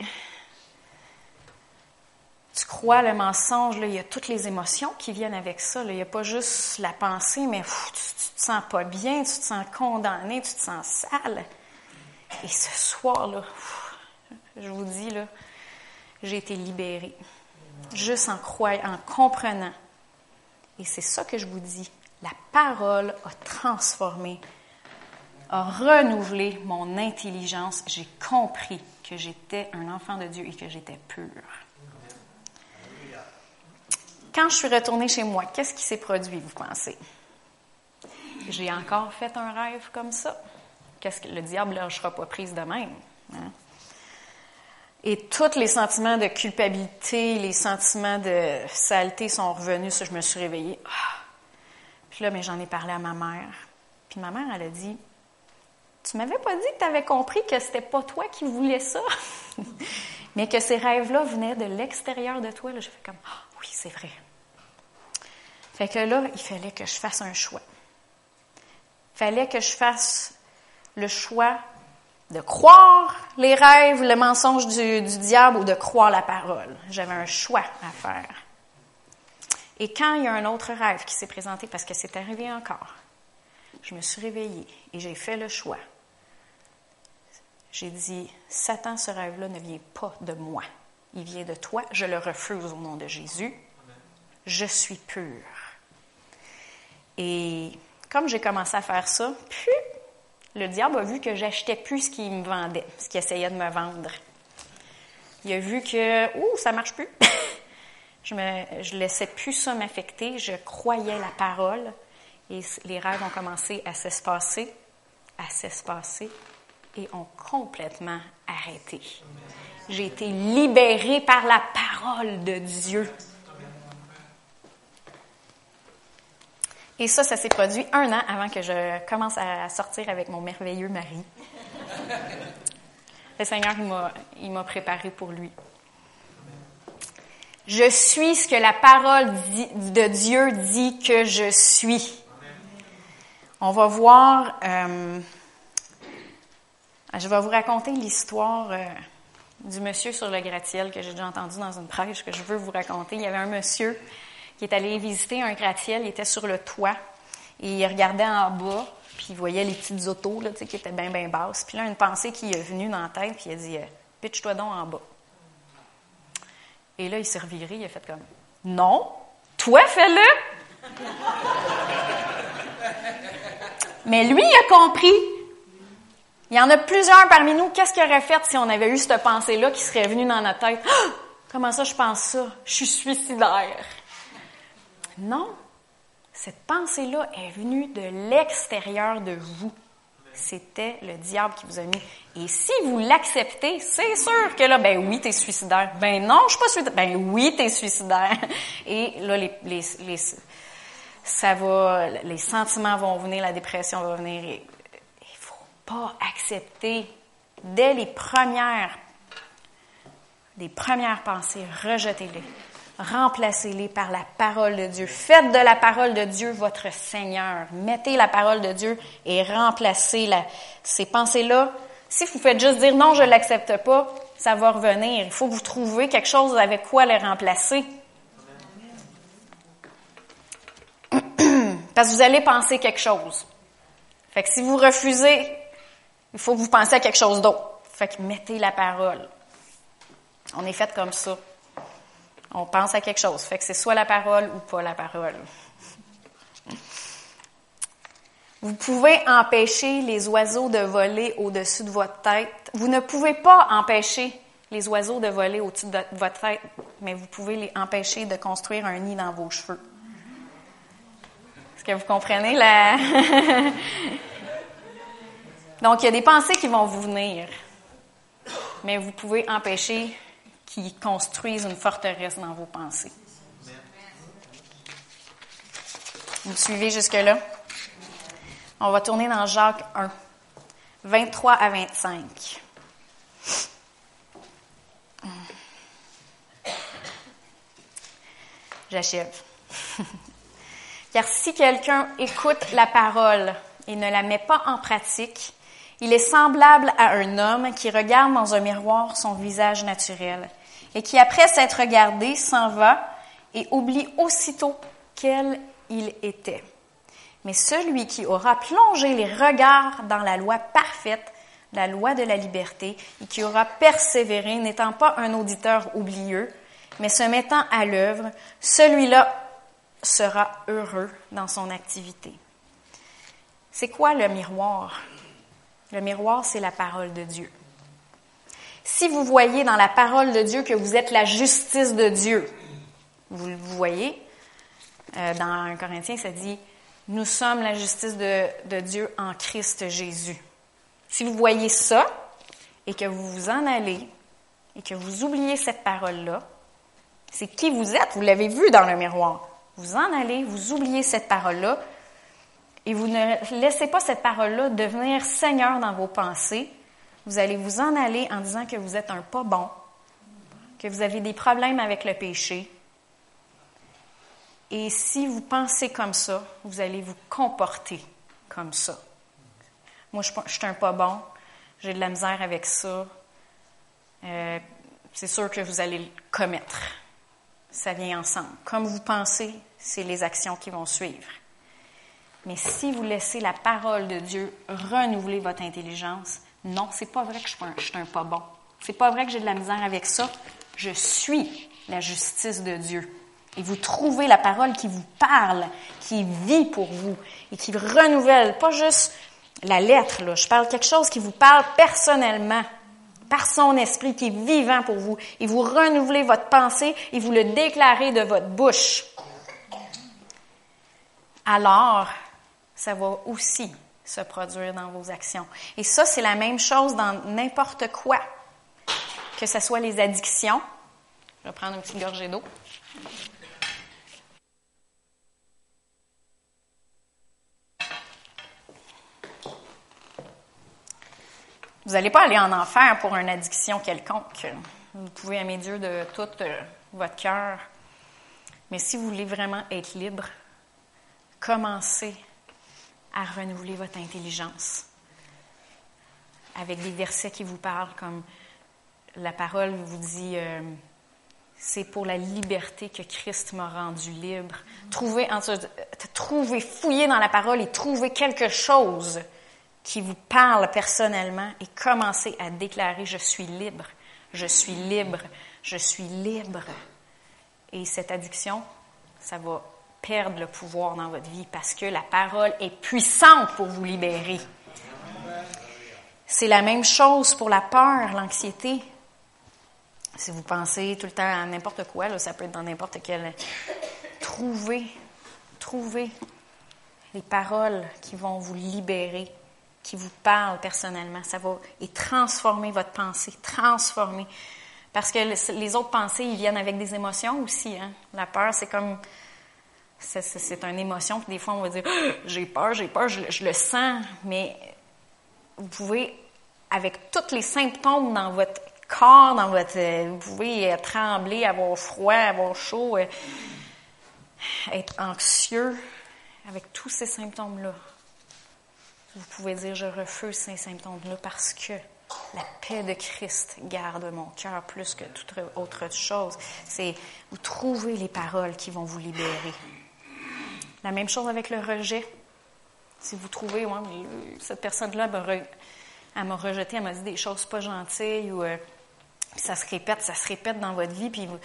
tu crois le mensonge, il y a toutes les émotions qui viennent avec ça. Il n'y a pas juste la pensée, mais tu, ne te sens pas bien, tu te sens condamné, tu te sens sale. Et ce soir-là, je vous dis, là, j'ai été libérée. Juste en croyant, en comprenant. Et c'est ça que je vous dis. La parole a transformé, a renouvelé mon intelligence. J'ai compris que j'étais un enfant de Dieu et que j'étais pur. Quand je suis retournée chez moi, qu'est-ce qui s'est produit, vous pensez? J'ai encore fait un rêve comme ça. Qu'est-ce que le diable ne lâchera pas prise de même? Hein? Et tous les sentiments de culpabilité, les sentiments de saleté sont revenus. je me suis réveillée. Ah! Puis là, mais j'en ai parlé à ma mère. Puis ma mère, elle a dit Tu m'avais pas dit que tu avais compris que c'était pas toi qui voulais ça, mais que ces rêves-là venaient de l'extérieur de toi. Là, j'ai fait comme Ah, oui, c'est vrai. Fait que là, il fallait que je fasse un choix. Il fallait que je fasse le choix de croire les rêves, le mensonge du, diable ou de croire la parole. J'avais un choix à faire. Et quand il y a un autre rêve qui s'est présenté, parce que c'est arrivé encore, je me suis réveillée et j'ai fait le choix. J'ai dit, Satan, ce rêve-là ne vient pas de moi. Il vient de toi. Je le refuse au nom de Jésus. Je suis pure. Et comme j'ai commencé à faire ça, puis le diable a vu que j'achetais plus ce qu'il me vendait, ce qu'il essayait de me vendre. Il a vu que, ouh, ça marche plus. je ne je laissais plus ça m'affecter. Je croyais la parole. Et les rêves ont commencé à s'espacer, à s'espacer, et ont complètement arrêté. J'ai été libérée par la parole de Dieu. Et ça, ça s'est produit un an avant que je commence à sortir avec mon merveilleux mari. Le Seigneur, il m'a préparé pour lui. Je suis ce que la parole de Dieu dit que je suis. On va voir, euh, je vais vous raconter l'histoire euh, du monsieur sur le gratte-ciel que j'ai déjà entendu dans une prêche que je veux vous raconter. Il y avait un monsieur qui est allé visiter un gratte-ciel, il était sur le toit et il regardait en bas, puis il voyait les petites autos là, qui étaient bien, bien basses. Puis là, une pensée qui est venue dans la tête, puis il a dit euh, Pitch-toi donc en bas. Et là, il s'est reviré, il a fait comme Non, toi fais-le Mais lui, il a compris. Il y en a plusieurs parmi nous. Qu'est-ce qu'il aurait fait si on avait eu cette pensée-là qui serait venue dans notre tête? Ah! comment ça, je pense ça? Je suis suicidaire. Non. Cette pensée-là est venue de l'extérieur de vous. C'était le diable qui vous a mis. Et si vous l'acceptez, c'est sûr que là, ben oui, t'es suicidaire. Ben non, je suis pas suicidaire. Ben oui, t'es suicidaire. Et là, les, les, les ça va, les sentiments vont venir, la dépression va venir. Pas dès les premières, les premières pensées, rejetez-les. Remplacez-les par la parole de Dieu. Faites de la parole de Dieu votre Seigneur. Mettez la parole de Dieu et remplacez la, ces pensées-là. Si vous faites juste dire non, je ne l'accepte pas, ça va revenir. Il faut que vous trouviez quelque chose avec quoi les remplacer. Parce que vous allez penser quelque chose. Fait que si vous refusez, il faut que vous pensiez à quelque chose d'autre. Fait que mettez la parole. On est fait comme ça. On pense à quelque chose. Fait que c'est soit la parole ou pas la parole. Vous pouvez empêcher les oiseaux de voler au-dessus de votre tête. Vous ne pouvez pas empêcher les oiseaux de voler au-dessus de votre tête, mais vous pouvez les empêcher de construire un nid dans vos cheveux. Est-ce que vous comprenez la... Donc, il y a des pensées qui vont vous venir, mais vous pouvez empêcher qu'ils construisent une forteresse dans vos pensées. Vous suivez jusque-là? On va tourner dans Jacques 1, 23 à 25. J'achève. Car si quelqu'un écoute la parole et ne la met pas en pratique, il est semblable à un homme qui regarde dans un miroir son visage naturel et qui, après s'être regardé, s'en va et oublie aussitôt quel il était. Mais celui qui aura plongé les regards dans la loi parfaite, la loi de la liberté, et qui aura persévéré, n'étant pas un auditeur oublieux, mais se mettant à l'œuvre, celui-là sera heureux dans son activité. C'est quoi le miroir? Le miroir, c'est la parole de Dieu. Si vous voyez dans la parole de Dieu que vous êtes la justice de Dieu, vous voyez, euh, dans 1 Corinthiens, ça dit, nous sommes la justice de, de Dieu en Christ Jésus. Si vous voyez ça et que vous vous en allez et que vous oubliez cette parole-là, c'est qui vous êtes, vous l'avez vu dans le miroir. Vous en allez, vous oubliez cette parole-là et vous ne laissez pas cette parole-là devenir Seigneur dans vos pensées. Vous allez vous en aller en disant que vous êtes un pas bon, que vous avez des problèmes avec le péché. Et si vous pensez comme ça, vous allez vous comporter comme ça. Moi, je, suis un pas bon, j'ai de la misère avec ça. Euh, c'est sûr que vous allez le commettre. Ça vient ensemble. Comme vous pensez, c'est les actions qui vont suivre. Mais si vous laissez la parole de Dieu renouveler votre intelligence, non, c'est pas vrai que je suis un, pas bon. C'est pas vrai que j'ai de la misère avec ça. Je suis la justice de Dieu. Et vous trouvez la parole qui vous parle, qui vit pour vous et qui renouvelle, pas juste la lettre. Je parle quelque chose qui vous parle personnellement, par son esprit qui est vivant pour vous. Et vous renouvelez votre pensée et vous le déclarez de votre bouche. Alors, ça va aussi se produire dans vos actions. Et ça, c'est la même chose dans n'importe quoi. Que ce soit les addictions. Je vais prendre une petite gorgée d'eau. Vous n'allez pas aller en enfer pour une addiction quelconque. Vous pouvez aimer Dieu de tout euh, votre cœur. Mais si vous voulez vraiment être libre, commencez à renouveler votre intelligence avec des versets qui vous parlent comme la parole vous dit euh, c'est pour la liberté que Christ m'a rendu libre. Trouvez, trouvez, fouillez dans la parole et trouvez quelque chose qui vous parle personnellement et commencez à déclarer je suis libre, je suis libre, je suis libre. Et cette addiction, ça va perdre le pouvoir dans votre vie parce que la parole est puissante pour vous libérer. C'est la même chose pour la peur, l'anxiété. Si vous pensez tout le temps à n'importe quoi, ça peut être dans n'importe quel. Trouvez, trouvez les paroles qui vont vous libérer, qui vous parlent personnellement. Ça va et transformer votre pensée, transformer. Parce que les autres pensées, ils viennent avec des émotions aussi. Hein. La peur, c'est comme c'est une émotion. Puis des fois, on va dire j'ai peur, j'ai peur, je, le sens. Mais vous pouvez, avec tous les symptômes dans votre corps, dans votre, vous pouvez euh, trembler, avoir froid, avoir chaud, euh, être anxieux, avec tous ces symptômes-là. Vous pouvez dire je refuse ces symptômes-là parce que la paix de Christ garde mon cœur plus que toute autre chose. C'est vous trouvez les paroles qui vont vous libérer. La même chose avec le rejet. Si vous trouvez, ouais, cette personne-là, elle m'a rejeté, elle m'a dit des choses pas gentilles, ou euh, ça se répète, ça se répète dans votre vie, puis vous,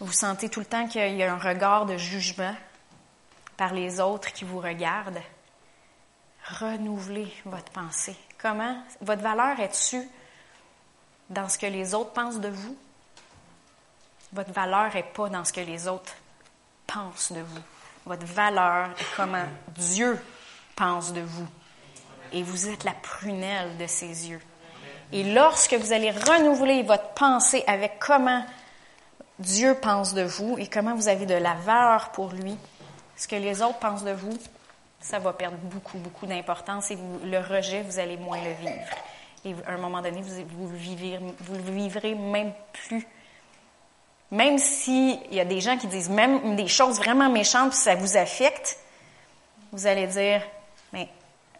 vous sentez tout le temps qu'il y a un regard de jugement par les autres qui vous regardent. Renouvelez votre pensée. Comment? Votre valeur est-tu dans ce que les autres pensent de vous? Votre valeur n'est pas dans ce que les autres pensent de vous. Votre valeur est comment Dieu pense de vous. Et vous êtes la prunelle de ses yeux. Et lorsque vous allez renouveler votre pensée avec comment Dieu pense de vous et comment vous avez de la valeur pour lui, ce que les autres pensent de vous, ça va perdre beaucoup, beaucoup d'importance et le rejet, vous allez moins le vivre. Et à un moment donné, vous, vous, vous le vivrez même plus même s'il y a des gens qui disent même des choses vraiment méchantes, ça vous affecte, vous allez dire, mais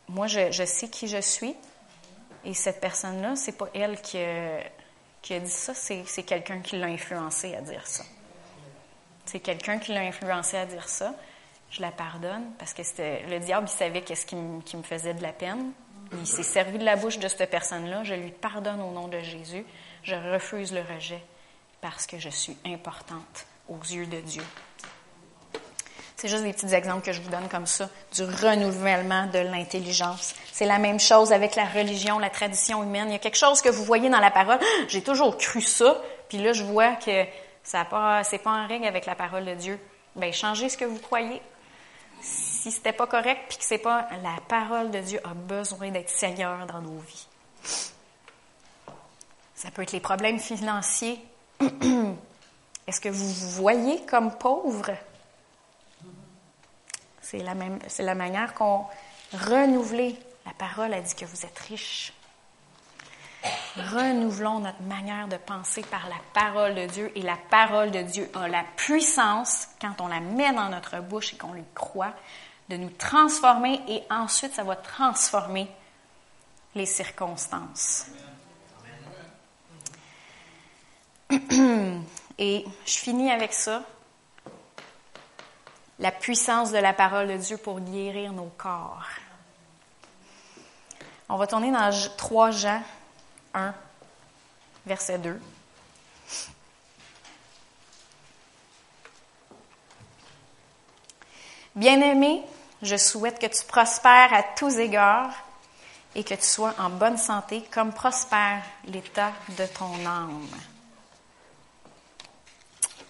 moi, je, sais qui je suis, et cette personne-là, c'est pas elle qui a, dit ça, c'est, quelqu'un qui l'a influencé à dire ça. C'est quelqu'un qui l'a influencé à dire ça. Je la pardonne parce que le diable, il savait qu'est-ce qui me faisait de la peine. Il s'est servi de la bouche de cette personne-là. Je lui pardonne au nom de Jésus. Je refuse le rejet parce que je suis importante aux yeux de Dieu. C'est juste des petits exemples que je vous donne comme ça, du renouvellement de l'intelligence. C'est la même chose avec la religion, la tradition humaine. Il y a quelque chose que vous voyez dans la parole. J'ai toujours cru ça, puis là je vois que ça c'est pas en règle avec la parole de Dieu. Ben changez ce que vous croyez. Si c'était pas correct, puis que c'est pas la parole de Dieu a besoin d'être Seigneur dans nos vies. Ça peut être les problèmes financiers, Est-ce que vous vous voyez comme pauvre? C'est la, même, c'est la manière qu'on renouvelle. La parole a dit que vous êtes riche. Renouvelons notre manière de penser par la parole de Dieu et la parole de Dieu a la puissance, quand on la met dans notre bouche et qu'on lui croit, de nous transformer et ensuite ça va transformer les circonstances. Et je finis avec ça. La puissance de la parole de Dieu pour guérir nos corps. On va tourner dans 3 Jean 1, verset 2. Bien-aimé, je souhaite que tu prospères à tous égards et que tu sois en bonne santé comme prospère l'état de ton âme.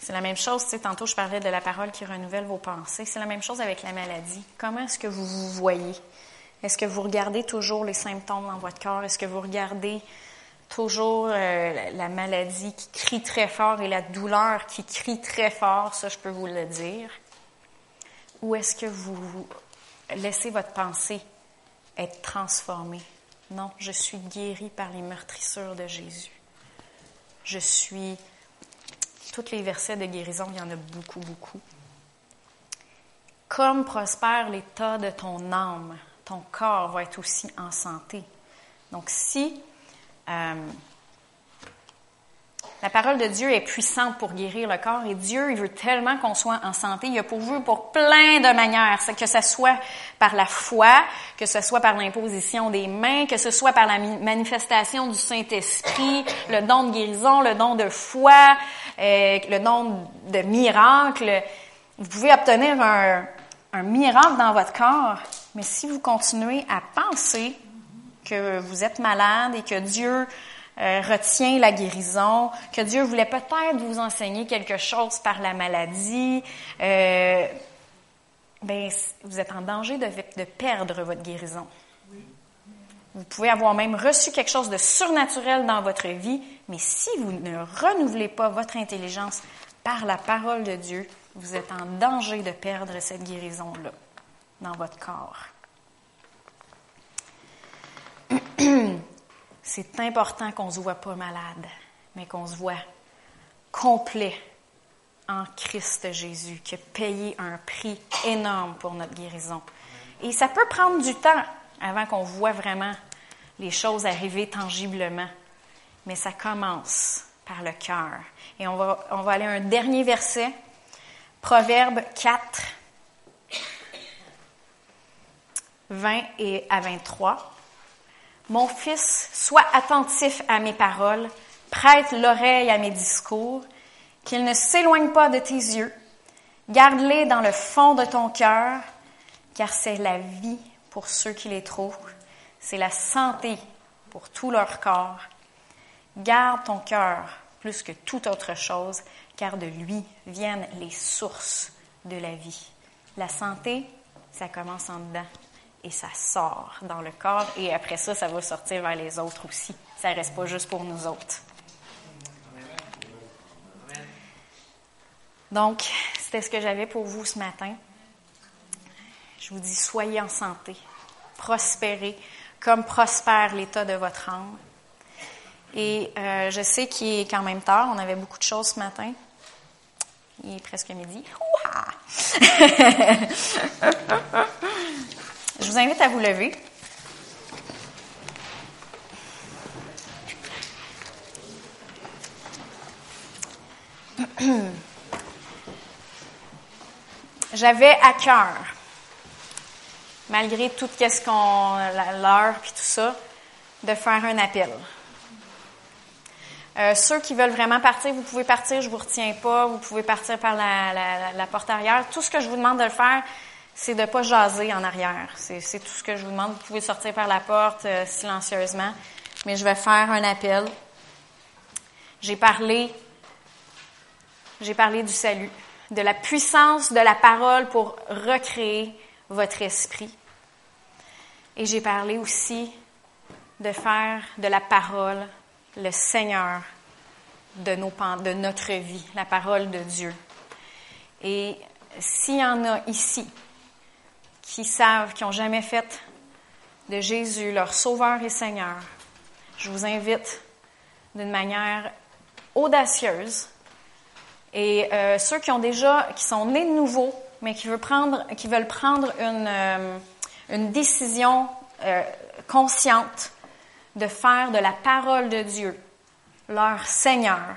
C'est la même chose, tu sais, tantôt je parlais de la parole qui renouvelle vos pensées. C'est la même chose avec la maladie. Comment est-ce que vous vous voyez? Est-ce que vous regardez toujours les symptômes dans votre corps? Est-ce que vous regardez toujours euh, la maladie qui crie très fort et la douleur qui crie très fort? Ça, je peux vous le dire. Ou est-ce que vous laissez votre pensée être transformée? Non, je suis guérie par les meurtrissures de Jésus. Je suis... Tous les versets de guérison, il y en a beaucoup, beaucoup. Comme prospère l'état de ton âme, ton corps va être aussi en santé. Donc si euh, la parole de Dieu est puissante pour guérir le corps et Dieu, il veut tellement qu'on soit en santé. Il a pourvu pour plein de manières, que ce soit par la foi, que ce soit par l'imposition des mains, que ce soit par la manifestation du Saint-Esprit, le don de guérison, le don de foi, euh, le don de miracle. Vous pouvez obtenir un, un miracle dans votre corps, mais si vous continuez à penser que vous êtes malade et que Dieu euh, retient la guérison, que Dieu voulait peut-être vous enseigner quelque chose par la maladie, euh, ben, vous êtes en danger de, de perdre votre guérison. Vous pouvez avoir même reçu quelque chose de surnaturel dans votre vie, mais si vous ne renouvelez pas votre intelligence par la parole de Dieu, vous êtes en danger de perdre cette guérison-là dans votre corps. c'est important qu'on ne se voit pas malade, mais qu'on se voit complet en Christ Jésus, qui a payé un prix énorme pour notre guérison. Et ça peut prendre du temps avant qu'on voit vraiment les choses arriver tangiblement, mais ça commence par le cœur. Et on va, on va aller à un dernier verset, Proverbe 4, 20 et à 23. Mon fils, sois attentif à mes paroles, prête l'oreille à mes discours, qu'ils ne s'éloignent pas de tes yeux. Garde-les dans le fond de ton cœur, car c'est la vie pour ceux qui les trouvent, c'est la santé pour tout leur corps. Garde ton cœur plus que toute autre chose, car de lui viennent les sources de la vie. La santé, ça commence en dedans et ça sort dans le corps et après ça, ça va sortir vers les autres aussi. Ça ne reste pas juste pour nous autres. Donc, c'était ce que j'avais pour vous ce matin. Je vous dis, soyez en santé, prospérez comme prospère l'état de votre âme. Et euh, je sais qu'il est quand même tard, on avait beaucoup de choses ce matin. Il est presque midi. Je vous invite à vous lever. J'avais à cœur, malgré tout ce qu'on, l'heure puis tout ça, de faire un appel. Euh, ceux qui veulent vraiment partir, vous pouvez partir, je vous retiens pas, vous pouvez partir par la, la porte arrière. Tout ce que je vous demande de le faire, c'est de ne pas jaser en arrière. C'est tout ce que je vous demande. Vous pouvez sortir par la porte euh, silencieusement, mais je vais faire un appel. J'ai parlé, j'ai parlé du salut, de la puissance de la parole pour recréer votre esprit. Et j'ai parlé aussi de faire de la parole le Seigneur de, notre vie, la parole de Dieu. Et s'il y en a ici qui savent, qui n'ont jamais fait de Jésus leur Sauveur et Seigneur, je vous invite d'une manière audacieuse. Et euh, ceux qui ont déjà, qui sont nés de nouveau, mais qui veulent prendre, qui veulent prendre une, euh, une décision euh, consciente de faire de la parole de Dieu leur Seigneur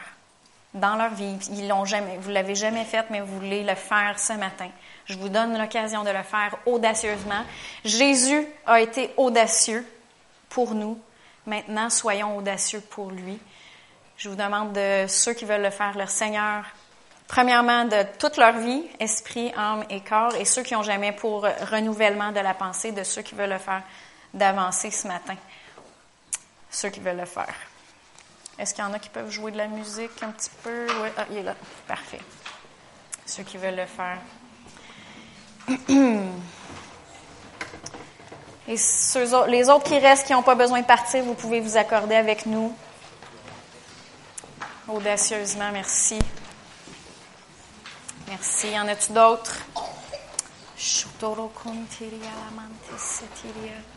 dans leur vie. Ils l'ont jamais, vous l'avez jamais fait, mais vous voulez le faire ce matin. Je vous donne l'occasion de le faire audacieusement. Jésus a été audacieux pour nous. Maintenant, soyons audacieux pour lui. Je vous demande de ceux qui veulent le faire, leur Seigneur, premièrement de toute leur vie, esprit, âme et corps, et ceux qui n'ont jamais pour renouvellement de la pensée, de ceux qui veulent le faire, d'avancer ce matin. Ceux qui veulent le faire. Est-ce qu'il y en a qui peuvent jouer de la musique un petit peu? Oui, ah, il est là. Parfait. Ceux qui veulent le faire. Et les autres qui restent, qui n'ont pas besoin de partir, vous pouvez vous accorder avec nous. Audacieusement, merci. Merci. Y en a-tu d'autres?